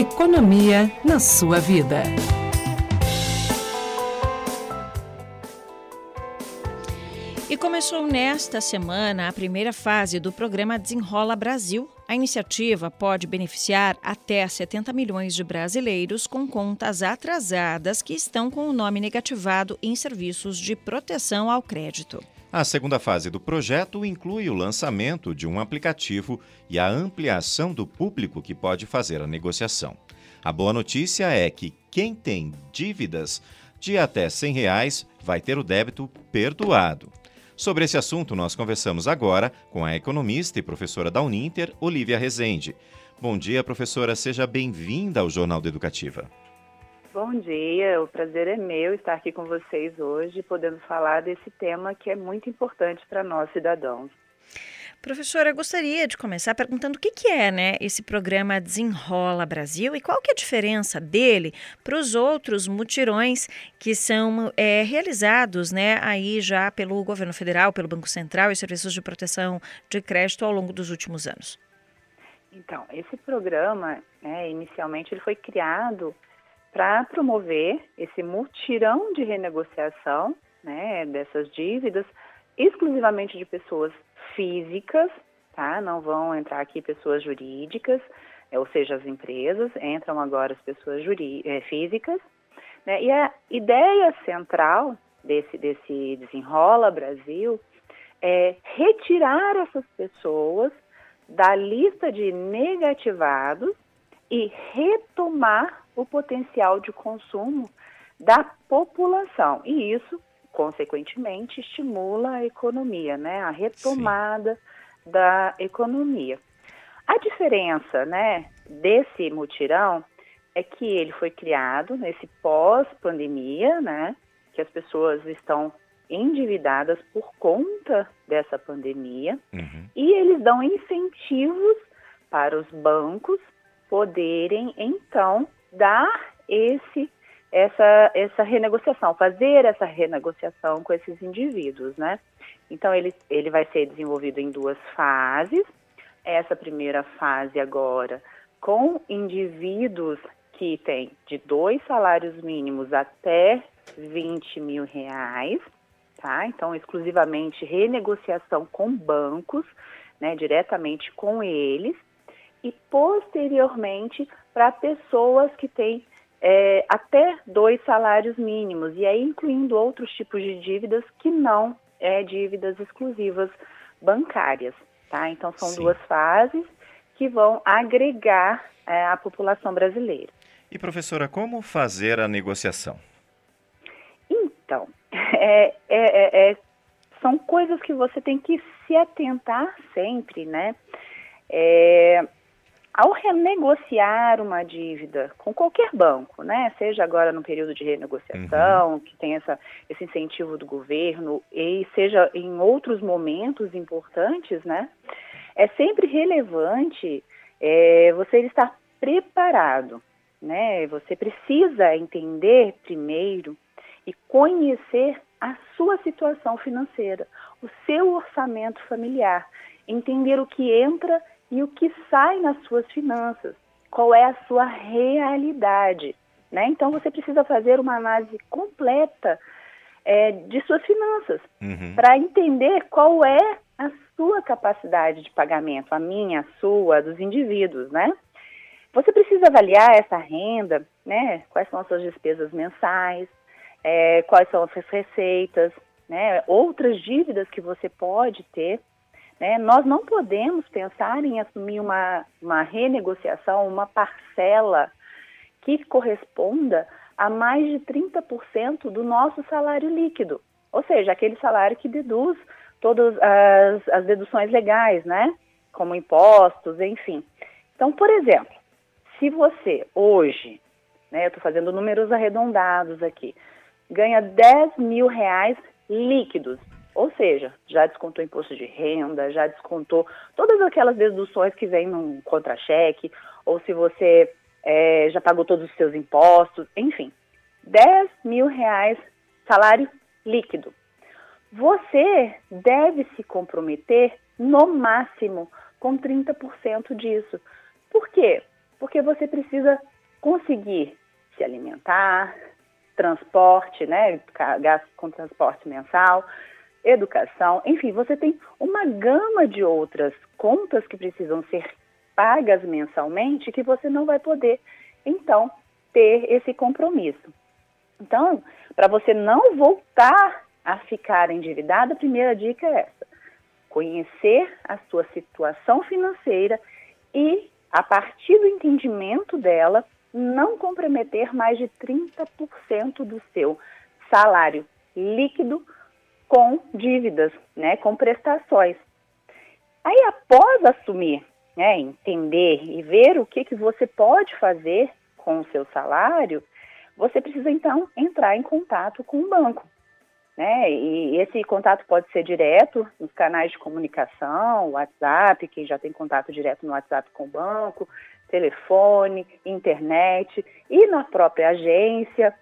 Economia na sua vida. E começou nesta semana a primeira fase do programa Desenrola Brasil. A iniciativa pode beneficiar até 70 milhões de brasileiros com contas atrasadas que estão com o nome negativado em serviços de proteção ao crédito. A segunda fase do projeto inclui o lançamento de um aplicativo e a ampliação do público que pode fazer a negociação. A boa notícia é que quem tem dívidas de até 100 reais vai ter o débito perdoado. Sobre esse assunto, nós conversamos agora com a economista e professora da Uninter, Olivia Rezende. Bom dia, professora. Seja bem-vinda ao Jornal da Educativa. Bom dia, o prazer é meu estar aqui com vocês hoje, podendo falar desse tema que é muito importante para nós cidadãos. Professora, eu gostaria de começar perguntando o que, que é né, esse programa Desenrola Brasil e qual que é a diferença dele para os outros mutirões que são é, realizados né, aí já pelo governo federal, pelo Banco Central e serviços de proteção de crédito ao longo dos últimos anos. Então, esse programa, né, inicialmente, ele foi criado para promover esse mutirão de renegociação né, dessas dívidas exclusivamente de pessoas físicas, tá? Não vão entrar aqui pessoas jurídicas, é, ou seja, as empresas, entram agora as pessoas é, físicas. Né? E a ideia central desse, desse Desenrola Brasil é retirar essas pessoas da lista de negativados e retomar o potencial de consumo da população. E isso consequentemente, estimula a economia, né? A retomada Sim. da economia. A diferença, né, desse mutirão é que ele foi criado nesse pós-pandemia, né? Que as pessoas estão endividadas por conta dessa pandemia uhum. e eles dão incentivos para os bancos poderem então dar esse essa, essa renegociação, fazer essa renegociação com esses indivíduos, né? Então, ele, ele vai ser desenvolvido em duas fases. Essa primeira fase agora, com indivíduos que têm de dois salários mínimos até 20 mil reais, tá? Então, exclusivamente renegociação com bancos, né, diretamente com eles, e posteriormente para pessoas que têm é, até dois salários mínimos, e aí incluindo outros tipos de dívidas que não é dívidas exclusivas bancárias. Tá? Então, são Sim. duas fases que vão agregar é, a população brasileira. E, professora, como fazer a negociação? Então, é, é, é, é, são coisas que você tem que se atentar sempre, né? Ao renegociar uma dívida com qualquer banco, né, seja agora no período de renegociação, uhum. que tem essa, esse incentivo do governo, e seja em outros momentos importantes, né, é sempre relevante é, você estar preparado, né, você precisa entender primeiro e conhecer a sua situação financeira, o seu orçamento familiar, entender o que entra e o que sai nas suas finanças, qual é a sua realidade. Né? Então você precisa fazer uma análise completa é, de suas finanças uhum. para entender qual é a sua capacidade de pagamento, a minha, a sua, dos indivíduos, né? Você precisa avaliar essa renda, né? Quais são as suas despesas mensais, é, quais são as suas receitas, né? Outras dívidas que você pode ter né? Nós não podemos pensar em assumir uma, uma renegociação, uma parcela que corresponda a mais de 30% do nosso salário líquido, ou seja, aquele salário que deduz todas as, as deduções legais, né? Como impostos, enfim. Então, por exemplo, se você hoje, né, eu estou fazendo números arredondados aqui, ganha 10 mil reais líquidos, ou seja, já descontou imposto de renda, já descontou todas aquelas deduções que vêm num contra-cheque, ou se você é, já pagou todos os seus impostos, enfim. 10 mil reais salário líquido. Você deve se comprometer no máximo com 30% disso. Por quê? Porque você precisa conseguir se alimentar, transporte, né, gasto com transporte mensal, educação, enfim, você tem uma gama de outras contas que precisam ser pagas mensalmente que você não vai poder, então, ter esse compromisso. Então, para você não voltar a ficar endividado, a primeira dica é essa: conhecer a sua situação financeira e, a partir do entendimento dela, não comprometer mais de 30% do seu salário líquido com dívidas, né, com prestações. Aí, após assumir, né, entender e ver o que, que você pode fazer com o seu salário, você precisa então entrar em contato com o banco. Né? E esse contato pode ser direto nos canais de comunicação, WhatsApp, quem já tem contato direto no WhatsApp com o banco, telefone, internet e na própria agência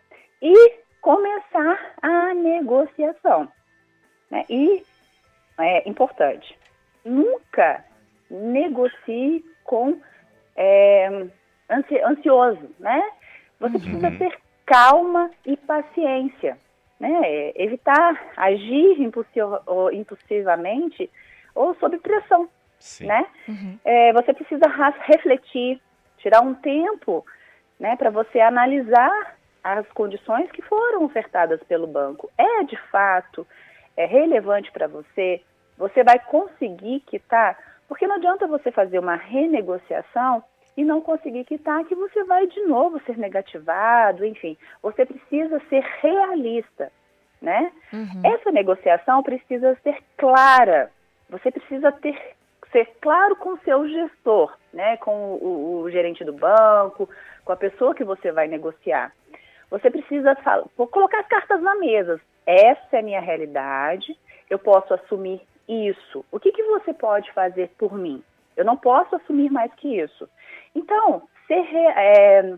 e começar a negociação. Né? E é importante, nunca negocie com é, ansi ansioso, né? Você uhum. precisa ter calma e paciência, né? Evitar agir impulsivamente ou sob pressão, Sim. né? Uhum. É, você precisa refletir, tirar um tempo, né, para você analisar as condições que foram ofertadas pelo banco. É de fato é relevante para você? Você vai conseguir quitar? Porque não adianta você fazer uma renegociação e não conseguir quitar, que você vai de novo ser negativado, enfim. Você precisa ser realista, né? Uhum. Essa negociação precisa ser clara. Você precisa ter ser claro com o seu gestor, né? Com o, o gerente do banco, com a pessoa que você vai negociar. Você precisa falar, colocar as cartas na mesa. Essa é a minha realidade. Eu posso assumir isso. O que, que você pode fazer por mim? Eu não posso assumir mais que isso. Então, ser, é,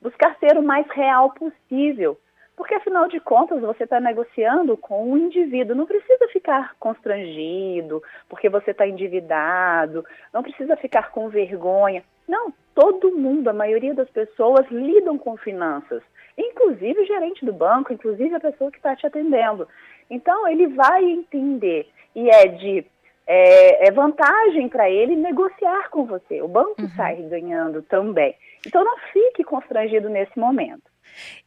buscar ser o mais real possível. Porque, afinal de contas, você está negociando com um indivíduo. Não precisa ficar constrangido porque você está endividado. Não precisa ficar com vergonha. Não, todo mundo, a maioria das pessoas lidam com finanças. Inclusive o gerente do banco, inclusive a pessoa que está te atendendo. Então, ele vai entender. E é de é, é vantagem para ele negociar com você. O banco uhum. sai ganhando também. Então não fique constrangido nesse momento.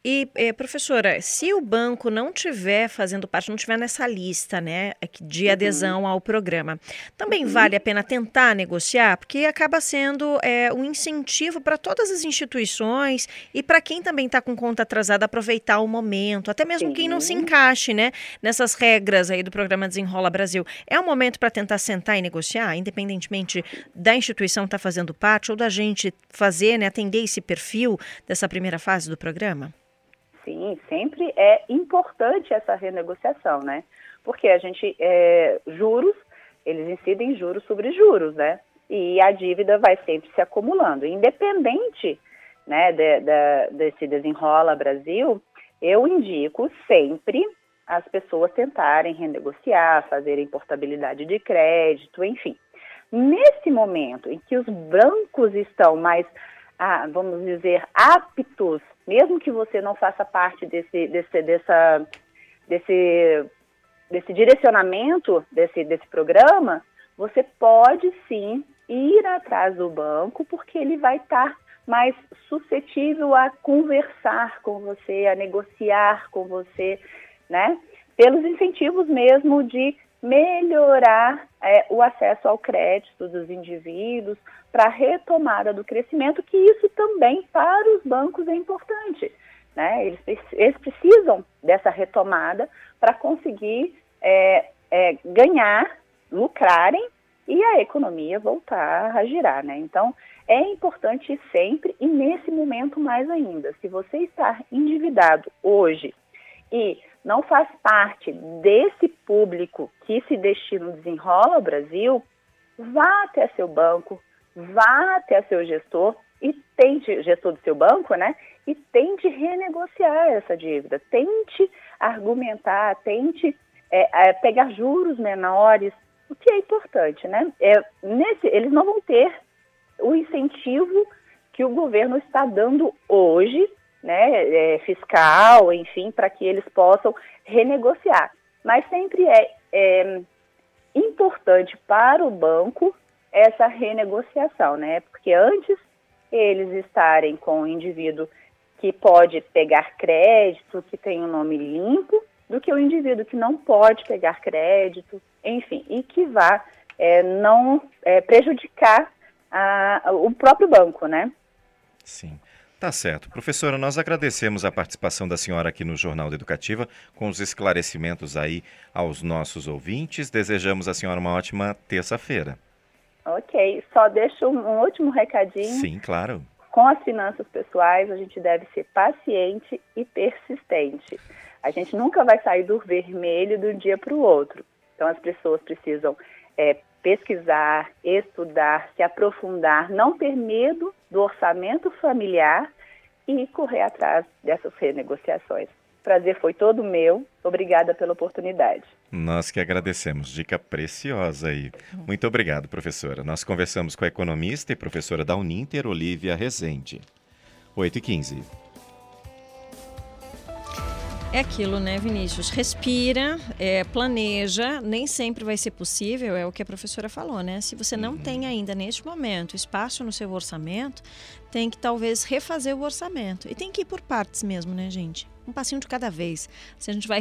E, eh, professora, se o banco não tiver fazendo parte, não tiver nessa lista, né, de uhum. adesão ao programa, também uhum. vale a pena tentar negociar, porque acaba sendo é, um incentivo para todas as instituições e para quem também está com conta atrasada aproveitar o momento, até mesmo Sim. quem não se encaixe, né, nessas regras aí do programa Desenrola Brasil. É um momento para tentar sentar e negociar, independentemente da instituição estar tá fazendo parte ou da gente fazer, né, atender esse perfil dessa primeira fase do programa? Sim, sempre é importante essa renegociação, né? Porque a gente, é, juros, eles incidem juros sobre juros, né? E a dívida vai sempre se acumulando. Independente né, de, de, desse desenrola Brasil, eu indico sempre as pessoas tentarem renegociar, fazerem portabilidade de crédito, enfim. Nesse momento em que os bancos estão mais, ah, vamos dizer, aptos mesmo que você não faça parte desse, desse, dessa, desse, desse direcionamento desse, desse programa, você pode sim ir atrás do banco, porque ele vai estar mais suscetível a conversar com você, a negociar com você, né? Pelos incentivos mesmo de melhorar é, o acesso ao crédito dos indivíduos para a retomada do crescimento, que isso também para os bancos é importante. Né? Eles, eles precisam dessa retomada para conseguir é, é, ganhar, lucrarem e a economia voltar a girar. Né? Então, é importante sempre e nesse momento mais ainda. Se você está endividado hoje e não faz parte desse público que se destina no Desenrola Brasil, vá até seu banco, vá até seu gestor e tente, gestor do seu banco, né? E tente renegociar essa dívida, tente argumentar, tente é, é, pegar juros menores, o que é importante, né? É, nesse, eles não vão ter o incentivo que o governo está dando hoje, né, é, fiscal, enfim, para que eles possam renegociar. Mas sempre é, é importante para o banco essa renegociação, né? Porque antes eles estarem com o indivíduo que pode pegar crédito, que tem o um nome limpo, do que o indivíduo que não pode pegar crédito, enfim, e que vá é, não é, prejudicar a, o próprio banco, né? Sim. Tá certo. Professora, nós agradecemos a participação da senhora aqui no Jornal da Educativa, com os esclarecimentos aí aos nossos ouvintes. Desejamos à senhora uma ótima terça-feira. Ok, só deixo um último recadinho. Sim, claro. Com as finanças pessoais, a gente deve ser paciente e persistente. A gente nunca vai sair do vermelho de um dia para o outro. Então, as pessoas precisam é, pesquisar, estudar, se aprofundar, não ter medo do orçamento familiar e correr atrás dessas renegociações. Prazer foi todo meu. Obrigada pela oportunidade. Nós que agradecemos. Dica preciosa aí. Muito obrigado, professora. Nós conversamos com a economista e professora da Uninter, Olivia Rezende. 8 e 15. É aquilo, né, Vinícius? Respira, é, planeja, nem sempre vai ser possível, é o que a professora falou, né? Se você não uhum. tem ainda neste momento espaço no seu orçamento, tem que talvez refazer o orçamento. E tem que ir por partes mesmo, né, gente? Um passinho de cada vez. Se a gente vai